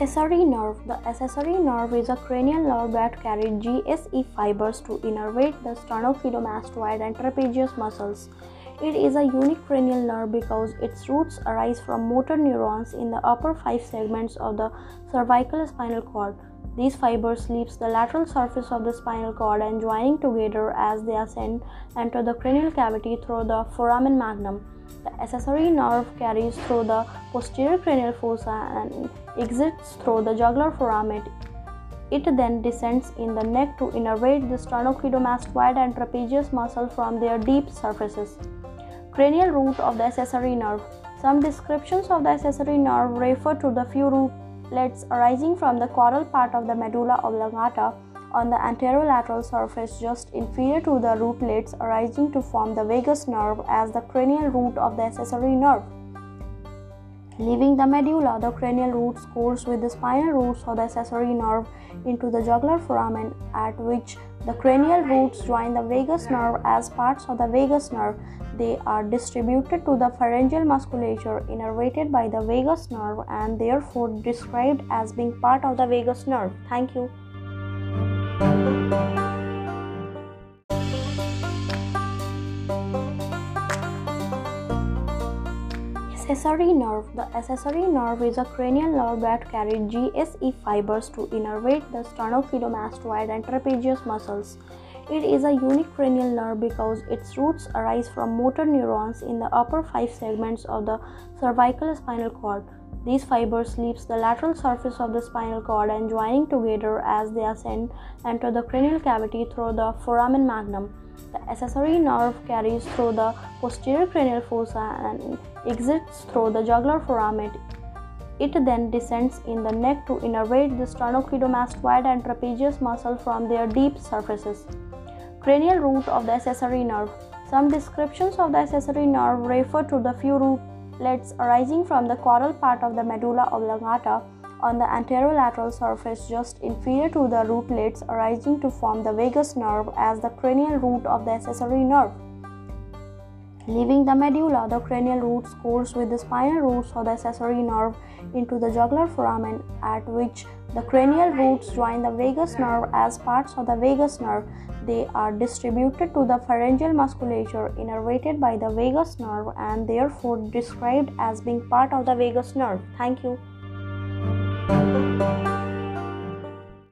Accessory nerve. The accessory nerve is a cranial nerve that carries GSE fibers to innervate the sternocleidomastoid and trapezius muscles. It is a unique cranial nerve because its roots arise from motor neurons in the upper five segments of the cervical spinal cord. These fibers leaves the lateral surface of the spinal cord and joining together as they ascend enter the cranial cavity through the foramen magnum. The accessory nerve carries through the posterior cranial fossa and exits through the jugular foramen. It then descends in the neck to innervate the sternocleidomastoid and trapezius muscle from their deep surfaces. Cranial root of the accessory nerve. Some descriptions of the accessory nerve refer to the few rootlets arising from the caudal part of the medulla oblongata on the anterolateral surface just inferior to the rootlets arising to form the vagus nerve as the cranial root of the accessory nerve. Leaving the medulla, the cranial roots course with the spinal roots of the accessory nerve into the jugular foramen, at which the cranial roots join the vagus nerve as parts of the vagus nerve. They are distributed to the pharyngeal musculature innervated by the vagus nerve and therefore described as being part of the vagus nerve. Thank you. Accessory nerve. The accessory nerve is a cranial nerve that carries GSE fibers to innervate the sternocleidomastoid and trapezius muscles. It is a unique cranial nerve because its roots arise from motor neurons in the upper five segments of the cervical spinal cord. These fibers leaves the lateral surface of the spinal cord and joining together as they ascend enter the cranial cavity through the foramen magnum. The accessory nerve carries through the posterior cranial fossa and exits through the jugular foramen. It then descends in the neck to innervate the sternocleidomastoid and trapezius muscle from their deep surfaces. Cranial root of the accessory nerve. Some descriptions of the accessory nerve refer to the few rootlets arising from the caudal part of the medulla oblongata on the anterolateral surface just inferior to the rootlets arising to form the vagus nerve as the cranial root of the accessory nerve. Leaving the medulla, the cranial roots course with the spinal roots of the accessory nerve into the jugular foramen, at which the cranial roots join the vagus nerve as parts of the vagus nerve. They are distributed to the pharyngeal musculature innervated by the vagus nerve and therefore described as being part of the vagus nerve. Thank you.